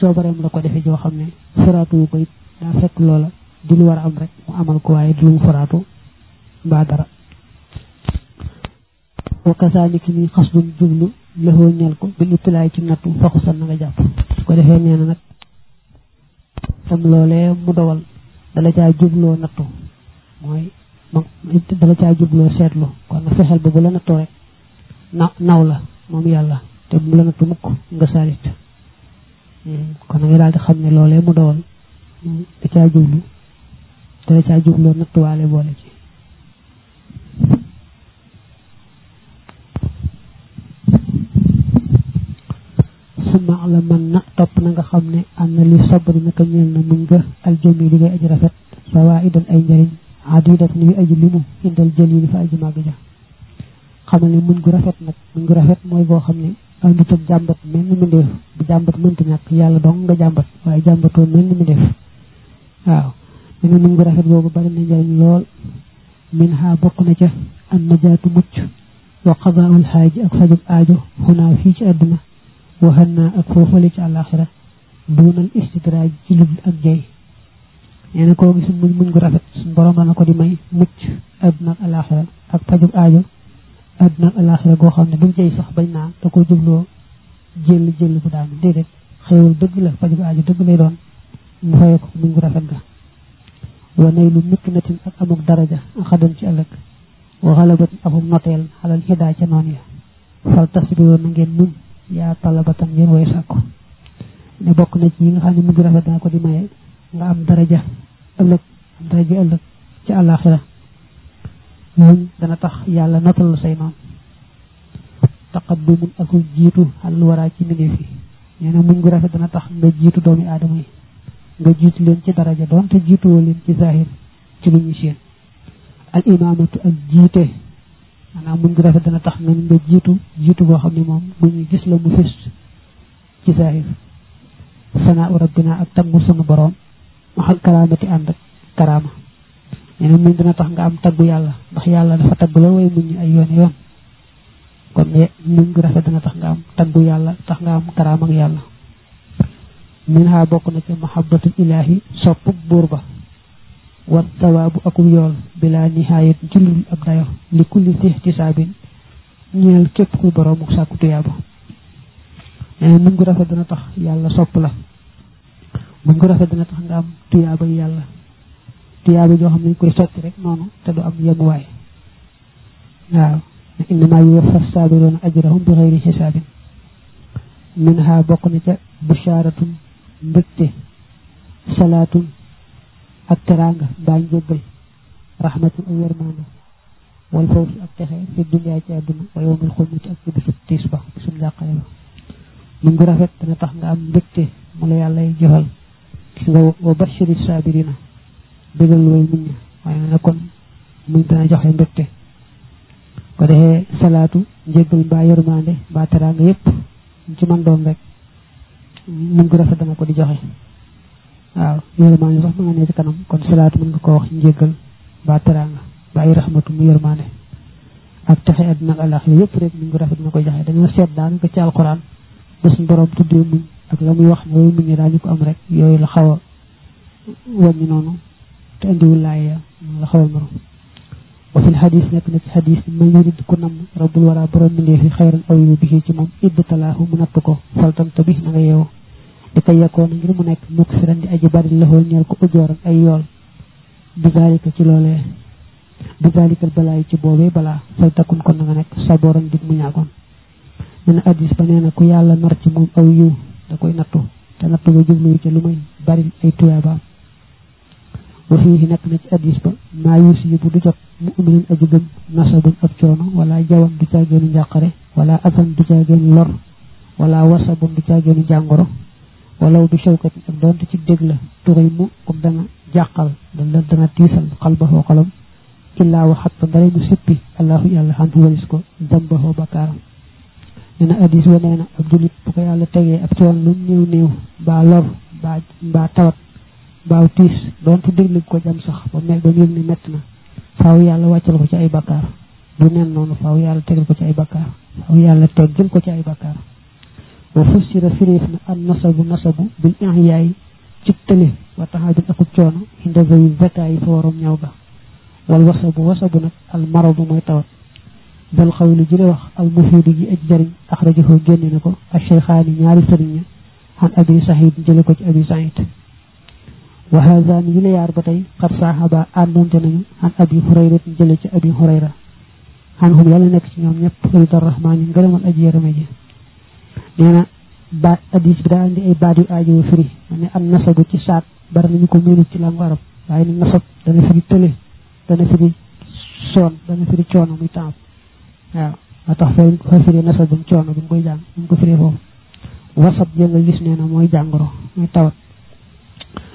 coobareem la ko defee joo xam ne foraatu ko it daa fekk loola di lu war a am rek mu amal ko waaye di lu mu foraatu mbaa dara. wa ki ni xas dum jublu lëxoo ñel ko bi ibtilaay ci nattu faxu san na nga jàpp. ko defee nee na nag tam loolee mu dogal dala caa jubloo nattu. Mooy ma dala caa jubloo seetlu. Kon na fexeel ba bu la nattu rek na naw la moom yàlla. Te bu la nattu mukk nga salit kon na nga daal di xam ne loolee mu dogal da caa jublu. Dala caa jubloo nattuwaale boole ci. ma'laman na top na nga xamne amna li sabri naka ñeel na mën nga al jëmi li ngay aji rafet fawaidan ay njariñ adidat ni aji limu indal jëli fa aji mag ja xamal ne mën gu rafet nak mën gu rafet moy bo xamne andu tak jambat melni mu def bu jambat mën ta ñak yalla dong nga jambat waye jambato melni mu def waaw ñu mën gu rafet bobu bari na njariñ lool minha bokku na ca an najatu mucc wa qada'ul haji ak fajul aajo huna fi ci aduna وهنا أكفوف لك على الآخرة. دون الاستدراج جلد أجي يعني كو غيس من من غرافت بروم لا نكو دي ماي موت ادنا الآخر أك تاجو آجو. ادنا الآخر غو خامني دوم جاي صاح باي نان تا كو جوبلو جيل جيل بو دان ديدت خيول دغ لا فاجو آجو. دغ لي دون. مو فاي كو من غرافت غا ونيل مكنة أك أمك درجة. خدم سي الله وخلبت أفو نوتيل على الهدايه نونيا فالتصبر نغي نون yaa talabatan ngeen way sàkku ne bokk na ci yi nga xam ne mu ngi ko di maye nga am daraja ëllëg am daraja ëllëg ci àllaaxira muñ dana tax yàlla notal say noon taqaddumun ak jiitu xal waraa ci mbindeef yi nee na muñ dana tax nga jiitu doomi aadama yi nga jiitu leen ci daraja doonte jiituwoo leen ci zahir ci lu ñu seen al imaamatu ak jiite maanaam muñ gu rafet dana tax nga nga jiitu jiitu boo xam ne moom bu ñu gis la mu fés ci zahir sanaa rabbina ak taggu sunu boroom maxal karaamati ànd ak karaama. Nee muñ dina tax nga am taggu yàlla ndax yàlla dafa tagg lool way muñ ay yoon yoon. Kon muñ gu rafet dina tax nga am taggu yàlla tax nga am karaam ak yàlla. Min ha bokk na ci mahabbatul ilahi sopp buur ba kulli si ihtisaabin ñeel képp kuy boroomu sàkku tuyaaba nee muñ gu rafet dina tax yàlla sopp la muñ gu rafet dina tax nga am tuyaaba yàlla tuyaaba joo xam ne koy sotti rek noonu te du am yemuwaay waaw innama yuwaffa saabiruna ajrahum bi xayri xisaabin min ha bokk na ca bushaaratun mbégte salaatun ak teraanga mbaa njëggal rahmatun ak yërmande wal fawsi ak texe fi dunyaa ci àdduna wa yowmil xulmati ak ci bisub tiis ba bisub njàqare ba muñ gu rafet dana tax nga am mbégte mu la yàlla jëfal gis nga wa bashiri saabirina bégal way muñ ña waaye na kon muñ dana joxe mbégte ko defee salaatu njëggal mbaa yërmande mbaa teraanga yépp ci man doon rek muñ gu rafet dana ko di joxe waaw yërmande sax ma nga ne ci kanam. Kon salaatu mën nga ko wax njëggal mbaa teraanga mbaa ay raxmatu mu yërmande ak texe àdduna ak àllax yëpp rek muñ ngi rafet dana koy joxe. Dañoo seet daanaka ci alxuraan ba suñ borom tuddee muñ ak la muy wax ne yooyu muñ ñi daañu ko am rek. Yooyu la xaw a noonu te indiwul laaya la xawal maro wa fil xadis nekk na ci xadis man yurid ku nam fi xayran aw yu bi ci moom ibtalaahu mu natt ko faltamta bi na nga yeewu di ko yekkoon ngir mu nekk mukk siran di aji bari laxoo ñeel ko ujooran ay yool. Bi zalika ci loolee bi zalikal balaa yi ci boobee balaa fal takkun kon nga nekk saboran dig mu ñaagoon nee na addis ba nee na ku yàlla nar ci moom aw yiw da koy nattu te nattu ba jubluwu ci lu may bari ay tuyaabaam wa fii nekk na ci addis ba maa yuusi yi bu du jot mu aji gëm nasabun ab coono wala jawan du caageenu njàqare wala asan du caageenu lor wala wasabun du caageenu jàngoro walaw bi shawkatin ak doonte ci dég la tuxi mu ko dana jàqal dana dana tiisal xalbaxoo xolam illaa wa xatta dara mu sippi allahu yàlla xam walis ko dambaxoo bakkaaram. Nee na addis wa nee ab julit bu ko yàlla tegee ab coon lu néew néew mbaa lor mbaa mbaa tawat baaw tiis doonte déglu ko jam sax ba mel ba metti na faaw yàlla wàccal ko ci ay bakkaar. Du nen noonu faaw yàlla tegal ko ci ay bakkaar faaw yàlla ko ci ay bakkaar. وفسر فريف النصب نصب بالإعياء تبتلي وتهاد الأكتون عند ذوي الذكاء فورم نيوبا والوصب وصب المرض ميتوت بل قول جلوخ المفيد أجدر أخرجه جنينكو الشيخان ناري سرين عن أبي سعيد جلوكو أبي سعيد. وهذا نيلي عربتي قد صاحب آمون جنين عن أبي هريرة جلوكو أبي هريرة. عنهم يلنك سنوم يبطل الرحمن قلم الأجير مجيه nee na baat addis bi daa andi ay baat yu aajo firi ne an nasabu ci saat bari nañu ko miinu ci langu arab waaye ni nasab dana firi tële dana firi soon dana firi coono muy temps waaw moo tax fa fa firi nasabum coono bu koy jàng bu ko firee foofu wasab jël nga gis nee na mooy jàngoro mooy tawat.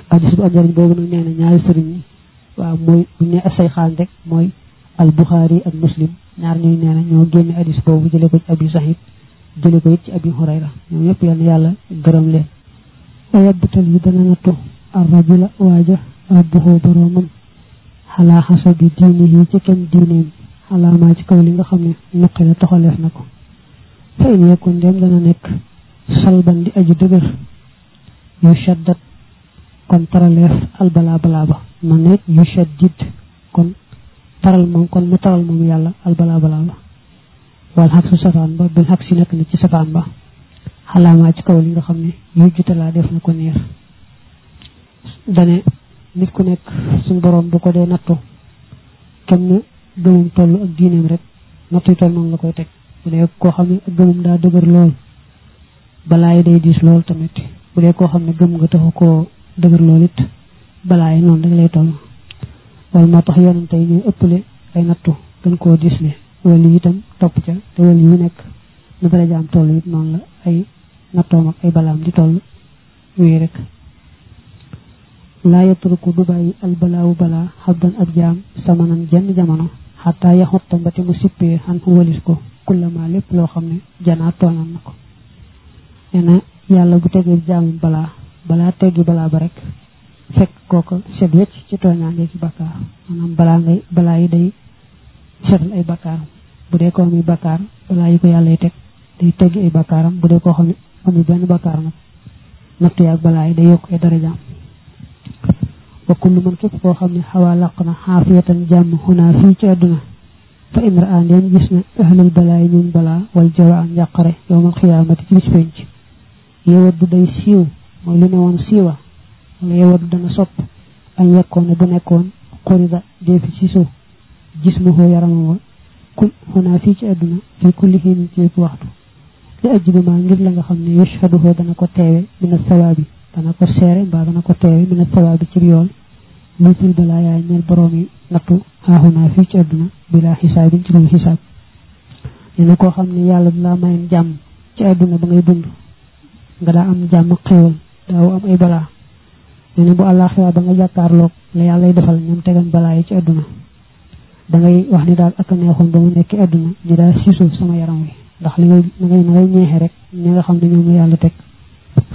Addis bu am njëriñ boobu nag nee na ñaari sëriñ yi waaw mooy bu ne asay xaan rek mooy al buxaari ak muslim ñaar ñuy nee na ñoo génne addis boobu jële ko ci abi sahid jële ko it ci abi hurayra ñoom ñëpp yal yàlla gërëm leen ayabbutal yi dana nattu ar rajula waaja rabbuhu boroomam xalaa xasabi diini yi ci kenn diineem xalaamaa ci kaw li nga xam ne nuqi la toxaleef na ko fa in yakun dem dana nekk salban di aju dëgër yu shaddat kon taraleef albala balaa ba ma nekk yu shaddid kon taral moom kon mu taral moom yàlla albala balaa ba wal xaq su safaan ba bil xaq si nekk na ci safaan ba xalaamaa ci kaw li nga xam ne yu jutalaa def na ko neex dane nit ku nekk suñ borom bu ko dee nattu kenn gëmum toll ak diineem rek nattu yi toll noonu la koy teg bu ne ak gëmum daa dëgër lool balaa yi day diis lool tamit bu dee koo xam ne gëm nga taxu koo dëgër lool it balaa yi noonu rek lay toll wala moo tax yonante yi ñuy ëppale ay nattu gën koo diisle wala yi itam topp ca. Te wala yu nekk nu dara jaam toll it noonu la ay nattoom ak ay balaam di toll. Yooyu rek. Laa yatruku du bàyyi albalaawu balaa xabban ab jaam samanan jenn jamono. Xataa yaxutta mbati mu sippee xan walis ko. Kullama lépp loo xam ne janaa tooñoon na ko. Nee na yàlla bu tegee jaamum balaa balaa teggi balaa ba rek fekk kooku set wecc ci tooñaange ci bakkaar maanaam balaa ngay balaa yi day setal ay bakkaaram bu ko amuy bakkaar balaa yi ko yàlla teg day teggi ay bakkaaram bu dee koo xam ne amul benn bakkaar nag nattu yaag yi day yokk ay darajaam wa kullu man képp koo xam ne xawaa laq na xaafiyatan jàmm ci àdduna fa in raa ndeen gis na ahlul balaa yi ñun balaa wal jawa xiyaamati ci bis penc yewaddu day siiw mooy lu ne siiwa wala yewaddu dana sopp añ yekkoon bu nekkoon xurida deefi ci suuf gis mu xunaa fii ci àdduna fii kulli xiinin ci yëpp waxtu li ajjibi maa ngir la nga xam ne yashhaduhu dana ko teewe mina sawaabi dana ko seere mbaa dana ko teewe mina sawaabi ci yool li fil balaa yaay ñeel borom yi nattu xaaxunaa fii ci àdduna bilaa xisaabin ci dul nee na koo xam ne yàlla mayen jàmm ci àdduna ba ngay dund nga daa am jàmm xéewal daaw am ay balaa nee na bu àllaaxira ba nga jàkkaarloog la yàllay defal ñoom tegan balaa ci àdduna da ngay wax ni daal ak neexoon ba mu nekk àdduna ñu daal siisu sama yaram wi ndax li ngay na ngay na ngay ñeexe rek ñi nga xam ne ñoom la yàlla teg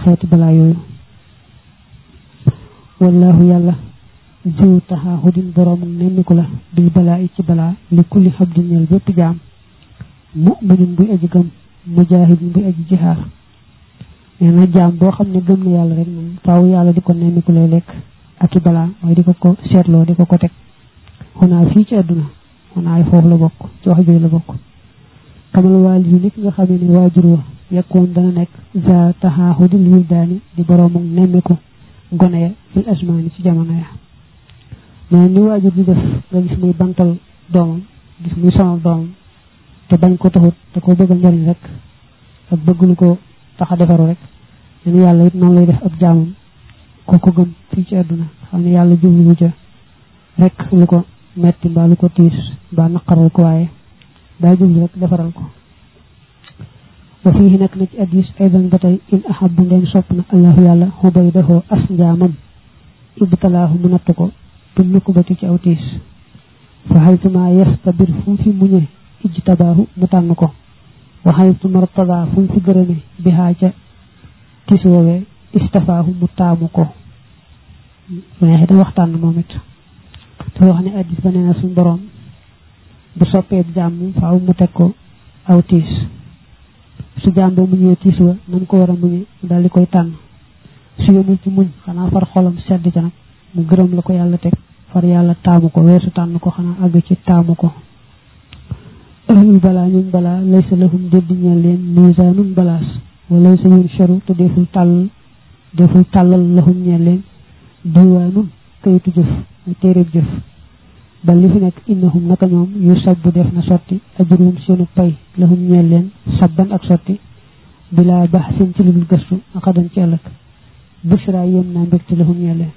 xeeti balaa yooyu wallahu yàlla jiw taxaaxudin boroomu nenniku la bil balaa ci balaa li kulli xabdin ñeel bépp jaam muminin buy aji gëm mujaahidin buy aji jihaar nee na jaam boo xam ne gëm na yàlla rek moom faaw yàlla di ko nenniku lay lekk ak balaa mooy di ko ko seetloo di ko ko teg yekkoon dana nekk za taxaaxudil wildaani di boroomu nemmiku gone ya fil asmaani ci jamono ya mais ni waajur di def nga gis muy bantal doomam gis muy sonal doomam te bañ ko taxut te ko bëggal njariñ rek ak bëgg lu ko tax a defaru rek len yàlla it noonu lay def ab jaamam ko ko gëm fii ci àdduna xam ne yàlla jublu ca rek lu ko metti mbaa lu ko tiis mbaa naqaral ko waaye daa jublu rek defaral ko wa fii nekk na ci addis aydan ba in ahabbu ndeen sopp na allahu yàlla xubay dafoo as njaamam ibtalaahu mu natt ko ci aw tiis fa xaytuma yastabir fu fi muñe ijtabaahu mu tànn ko wa xaytuma rtadaa fu fi gërëme bi ca tiis woowee istafaahu mu taamu ko neexi da waxtaan moom te wax ne addis ba nee suñ boroom bu soppee jàmm faaw mu teg ko aw tiis su jaam ba mu ñëwee tiis wa nam ko war a muñe daal di koy tànn su yemul ci muñ xanaa far xolam sedd ca nag mu gërëm la ko yàlla teg far yàlla taamu ko weesu tànn ko xanaa àgg ci taamu ko ahlul balaa ñuñ balaa laysa lahum déddi ñeel leen misaanun balaas wa laysa yun charu te deful tàll deful tàllal lahum ñeel leen diwaanun kayitu jëf ay téeréeb jëf ba li fi nekk innahum naka ñoom yu sabbu def na sotti ajruhum seenu pay lahum ñeel leen sabban ak sotti bilaa baax seen ci lu gëstu xadan ci ëllëg bushra yéem naa mbégte lahum ñeel leen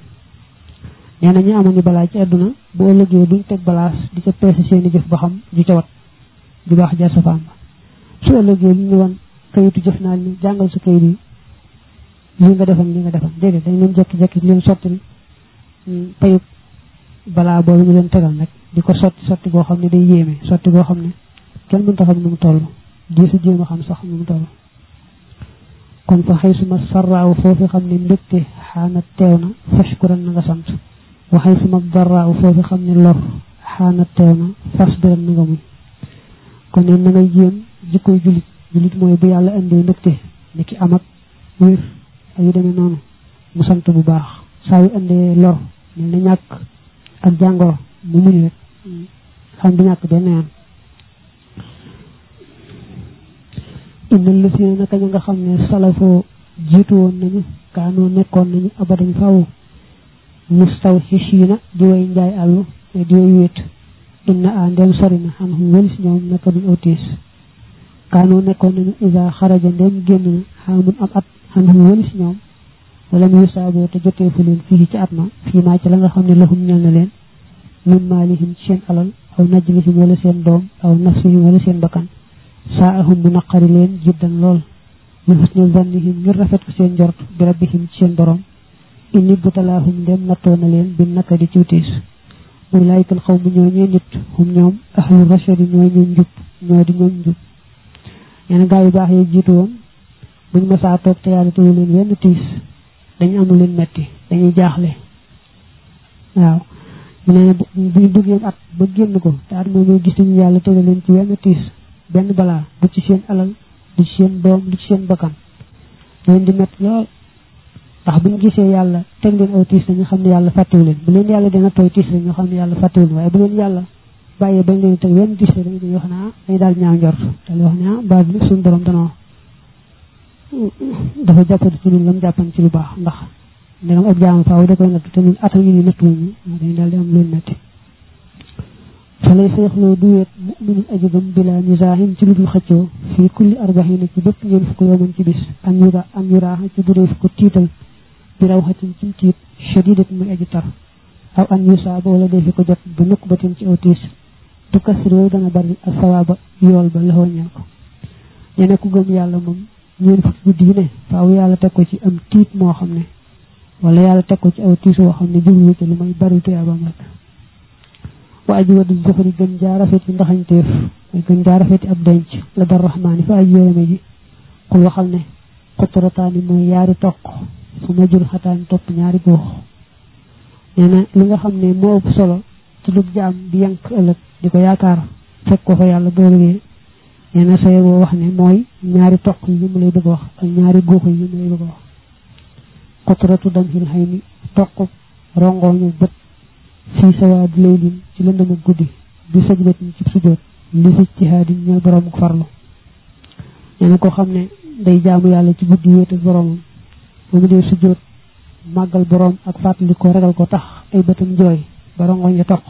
nee na ñu amoon balaa ci àdduna bu ëllëgee duñ teg balaas di ca peese seeni jëf ba xam ju ca wat ju baax jar safaan ba su ëllëgee ñu ñëwoon kayitu jëf naa ni jàngal sa kayit yi li nga defan li nga defan déedéet dañ leen jekki-jekki leen sotti payub balaa boobu ñu leen tegal nag di ko sotti sotti goo xam ne day yéeme sotti goo xam ne kenn mënta xam nu mu toll di su jéem xam sax nu mu toll. Kon fa xëy suma sarraaw foofu xam ne mbégte xaana teew na fashkuran na nga sant. Wa xëy suma darraaw foofu xam ne lor xaana teew na fasbiran na nga muñ. Kon ne na ngay jéem jikkoy jullit jullit mooy bu yàlla indee mbégte ni ki am ak wér ak yu noonu mu sant bu baax. Saa yu indee lor mel na ñàkk ak jàngoro mu muñ rek. Xam du ñàkk benn yoon. Innal la si naka ñu nga xam ne salafoo jiitu woon nañu kaanoo nekkoon nañu abadan faw mustaw xishiina di way njaay àllu di way wéet. Inna a ndem sori na xam xum wëlis ñoom naka duñ aw kaanoo nekkoon nañu isa xaraja ndem génn na xamun am at xam xum wëlis ñoom wala mu saaboo te jotee fu leen fii ci at ma fii maa ci la nga xam ne lahum ñel na leen min ci seen alal aw najlihim wala seen doom aw nafsihim wala seen bakkan saa ahum bu naqari leen jiddan lool li husni zannihim ngir rafet ko seen njort bi rabbihim ci seen borom inni butalaahum ndem nattoo na leen bi naka di ciwtiis ulaykal xaw mu ñoo ñee nit hum ñoom ahlu rachadi ñoo ñu njub ñoo di ñooñ njub. Ñeen gaa yu baax yi jiitu woon buñ masaa toog te yàlla tewu leen wenn tiis dañu amul leen metti dañuy jaaxle. Waaw. Mu ne bu ñu duggee at ba génn ko te at gis nañu yàlla tege leen ci wenn tiis benn balaa du ci seen alal du seen doom du seen bakkan. Leen di metti lool. Ndax bu ñu gisee yàlla teg leen aw tiis dañu xam ne yàlla fàttewu leen. Bu leen yàlla dina tooy tiis rek xam ne yàlla fàttewu leen. Waaye bu leen yàlla bàyyee bañ leen teg wenn tiis rek dañuy wax naa dañu daal ñaaw njort. Daal wax ne ah baa bi borom danoo dafa jàppati ci ñun lam jàppan ci lu baax. Ndax ndegam ab jaam faaw da koy nattu te ñun atal yi ñu nattu ñu dañu daal di am leen metti. Du weet muminin ajigam bila nisaahin ci lu dul xëccoo fii kulli arbaxina ci bépp ñeen fukk yooman ci bis an yura an yuraaxa ci bu ko tiital bi raw xatin ci tiit shadidat muy aji tar. Aw an yusaaba wala dee fi ko jot bu nukk batin ci aw tiis. Du kasir yooyu dana bari ak sawaaba yool ba la ñeel ko. Nee na ku gëm yàlla moom ñeen fukki guddi yi ne yàlla teg ko ci am tiit moo xam ne wala yàlla teg ko ci aw tiis woo xam ne jublu ci lu may bari tuyaabam rek. Wa aji wadu zuxuri gën jaa rafeti ndaxañteef mooy gën jaa rafeti ab denc la dar rahmaani fa aji yërëme ji xul waxal ne xuturataani mooy yaari toq su ma jur xataani topp ñaari góox nee na li nga xam ne moo ëpp solo ci lu jaam di yank ëllëg di ko yaakaar fekk ko fa yàlla boo liggéey nee na saye boo wax ne mooy ñaari toq yi mu lay bëgg wax ak ñaari guux yi mu lay bëgg wax. Xuturatu dam xil ni toq rongooñu bët fii lay laylin ci lëndama guddi bi ni ci sujjóot li fi ijtihaadin ñooy borom farlu. Nee na ko xam ne day jaamu yàlla ci guddi wéetal boroomam ba mu dee sujjóot màggal boroom ak fàttali ko ragal ko tax ay bëtam jooy ba rongoñ ya toq.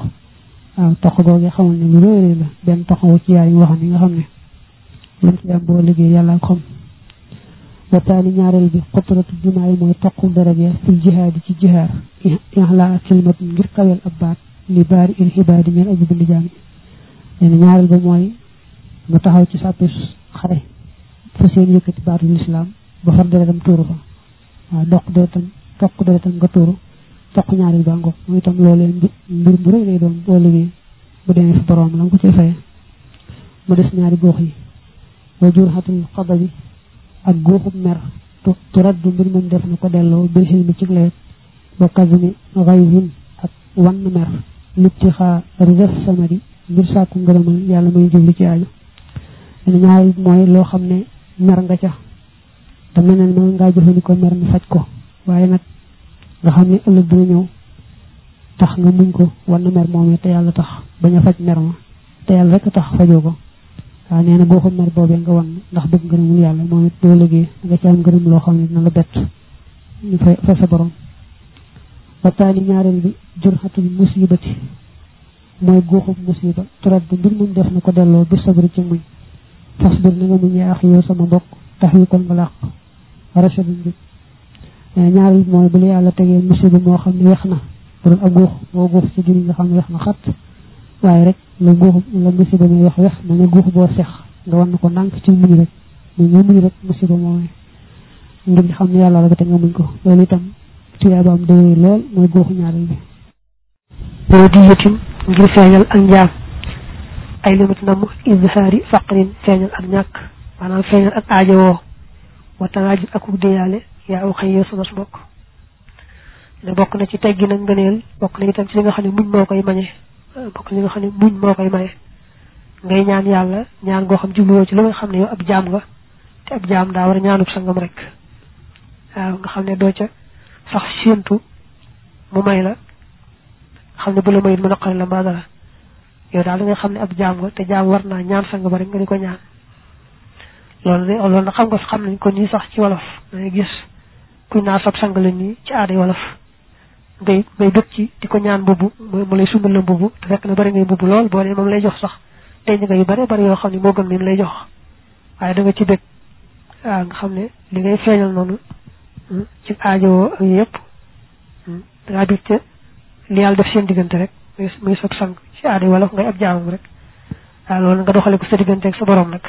Waaw toq googee xamal ne lu réeré la benn toqawu ci yaar yi wax xam nga xam ne lam ci am boo liggéey yàlla xam wataani ñaareel bi xuturatu jumaa yi mooy toqu daraja fil jihaadi ci jihaar ixlaa kilimat ngir kawel ab baat li baari il xibaadi ñeel aji bind jaam nee ñaareel ba mooy nga taxaw ci sàppe xare fa seen yëkkati baatu lislaam ba far deretam tuuru fa waaw doq deretam toq deretam nga tuuru toq ñaareel ba ngoog mooy itam loolee mbir mu rëy lay doon boo liggéey bu demee fi borom la nga ko ciy faye mu des ñaari góox yi wa jur xatul xada bi ak góoxub mer tu raddu mbir moom def na ko delloo bil xilmi ci leet wa kasmi xayzin ak wann mer litti xaa rizas samadi ngir sàkku ngërëmal yàlla muy jubli ci aju ñaari mooy loo xam ne mer nga ca te meneen mën ngaa jëfandikoo mer mi faj ko waaye nag nga xam ne ëllëg dina ñëw tax nga muñ ko wann mer moomee te yàlla tax bañ a faj mer ma te yàlla rek tax fajoo ko. Waaw nee na boo ko mer boobee nga wan ndax bëgg ngërëmul yàlla moom it boo liggéey nga ci am ngërëm loo xam ne dina la bett ñu fa fa sa borom waxtaani ñaareel bi jur xatul musibati mooy góoxub musiba turat bu mbir muñ def na ko delloo bi sabri ci muñ fas bir na nga muñ yaa yow sama mbokk tax wi kon nga làq rachadu njub ñaareel bi mooy bu la yàlla tegee musiba moo xam ne wex na bu doon ak góox boo góox ci jur nga xam ne wex na xat waaye rek la góox la musiba may wax wex na nga góox boo sex nga wan na ko ndànk ci muñ rek mu nga muñ rek musiba moomee ngir xam ne yàlla la te nga muñ ko loolu itam tuyaabaam day lool mooy góoxu ñaareel bi yëtim ngir feeñal ak njaam ay limit namm izhaari faqrin feeñal ak ñàkk maanaam feeñal ak aajowoo watanaajib ak ug déyaale yaa aw xëy yoo sama bokk ne bokk na ci teggi nag ngëneel bokk na itam ci li nga xam ne muñ moo koy mañe bokk li nga xam ne muñ moo koy maye. Ngay ñaan yàlla ñaan goo xam jubluwoo ci lu nga xam ne yow ab jaam nga te ab jaam daa war a ñaanub sangam rek. Waaw nga xam ne doo ca sax séentu mu may la. Xam ne bu la mayit mu naqari la mbaa dara. Yow daal da nga xam ne ab jaam nga te jaam war ñaan sang ba nga di ñaan. Loolu de loolu xam nga xam nañ ko nii sax ci wolof. Dangay gis kuñ naa sab sang la nii ci aaday wolof ngay ngay bëgg ci di ko ñaan mbubb mu lay sumbal la mbubb te fekk na bari ngay mbubb lool boo dee moom lay jox sax. Tey nga yu bari bari yoo xam ne moo gën leen lay jox. Waaye da nga ci bëgg nga xam li ngay feeñal noonu ci aajowoo ak yëpp dangaa bëgg ca li def seen diggante rek. Muy sab sang ci aaday wolof ngay ab jaamam rek. Waaw loolu nga doxale ko sa diggante ak sa borom nag.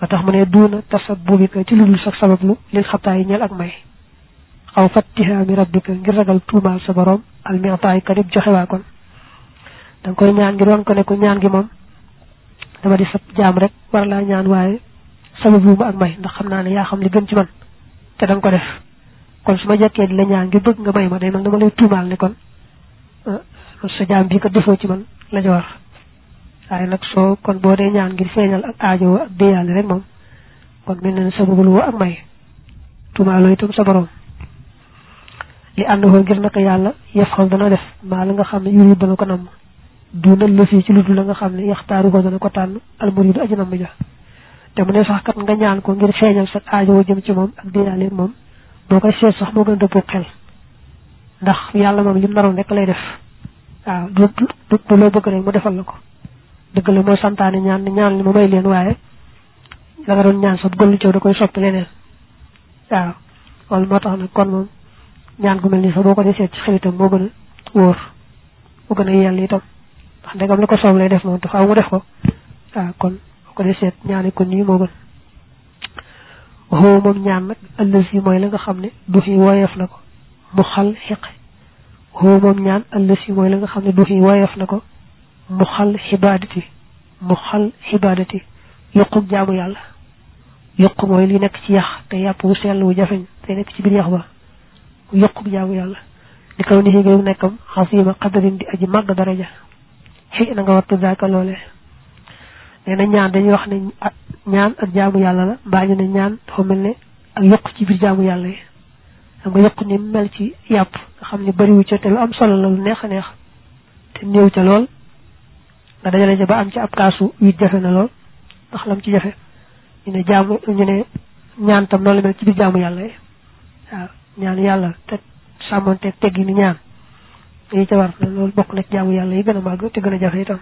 Ba tax mu ne duuna tasab boobika ci lu dul sax sabablu lil xabtaa yi ak may xaw fattihaami rabbika ngir ragal tuumaal sa borom almiataay kadib joxe waa kon danga koy ñaan ngir wan ko ne ko ñaan gi moom dama di sab jaam rek war laa ñaan waaye sabablu ma ak may ndax xam naa ne yaa xam li gën ci man te danga ko def kon su ma jekkee di la ñaan ngir bëgg nga may ma day mag dama lay tuumaal ne kon sa jaam bi ko defoo ci man la ja war waaye nag soo kon boo dee ñaan ngir feeñal ak aajo ak déyaale rek moom kon mel na ne sababul woo ak may tumaaloo itam sa borom li ànd ko ngir naka yàlla yëf xam dana def maa la nga xam ne yuri dana ko namm duuna la fii ci ludul la nga xam ne yaxtaaru ko dana ko tànn almuridu aji namm ja te mu sax kat nga ñaan ko ngir feeñal sa aajo jëm ci moom ak déyaale moom boo koy seet sax moo gën a xel ndax yàlla moom lim naroon rek lay def waaw du du loo bëgg rek mu defal la ko la mooy santaane ñaan ñaan li ma may leen waaye la nga doon ñaan sa bëggal lu cëw da koy soppi leneen waaw loolu moo tax kon moom ñaan gu mel ni sax boo ci xelitam moo gën a wóor moo gën a yell itam ndax ndegam la ko soob lay def moom te mu def ko waaw kon ko dee seet ñaani ko nii moo gën waxoo moom ñaan nag ëllëg yi mooy la nga xam ne du fi woyeef na ko mu xal xiq waxoo moom ñaan ëllëg yi mooy la nga xam ne du fi woyeef na ko mu xal xibaadati mu xal xibaadati yokku jaamu yàlla yokku mooy li nekk ci yax te yàpp wu sell wu jafeñ te nekk ci biir yax ba yokku jaamu yàlla di kaw ni xigéew nekkam xasima xadarin di aji màgg daraja xëy na nga wattu zaaka loole nee na ñaan dañuy wax ne ñaan ak jaamu yàlla la mbaa ñu ne ñaan dafa mel ne ak yokk ci biir jaamu yàlla yi xam nga yokk ni mel ci yàpp nga xam ne bariwu ca te lu am solo la lu neex a neex te néew ca lool nga dajale ca ba am ci ab kaasu wit jafe na lool ndax lam ci jafe ñu ne jaamu ñu ne ñaan tam noonu la mel ci biir jaamu yàlla yi waaw ñaan yàlla te sàmmonteeg teggi ni ñaan yi ca war na loolu bokk na ci jaamu yàlla yi gën a màgg te gën a jafe itam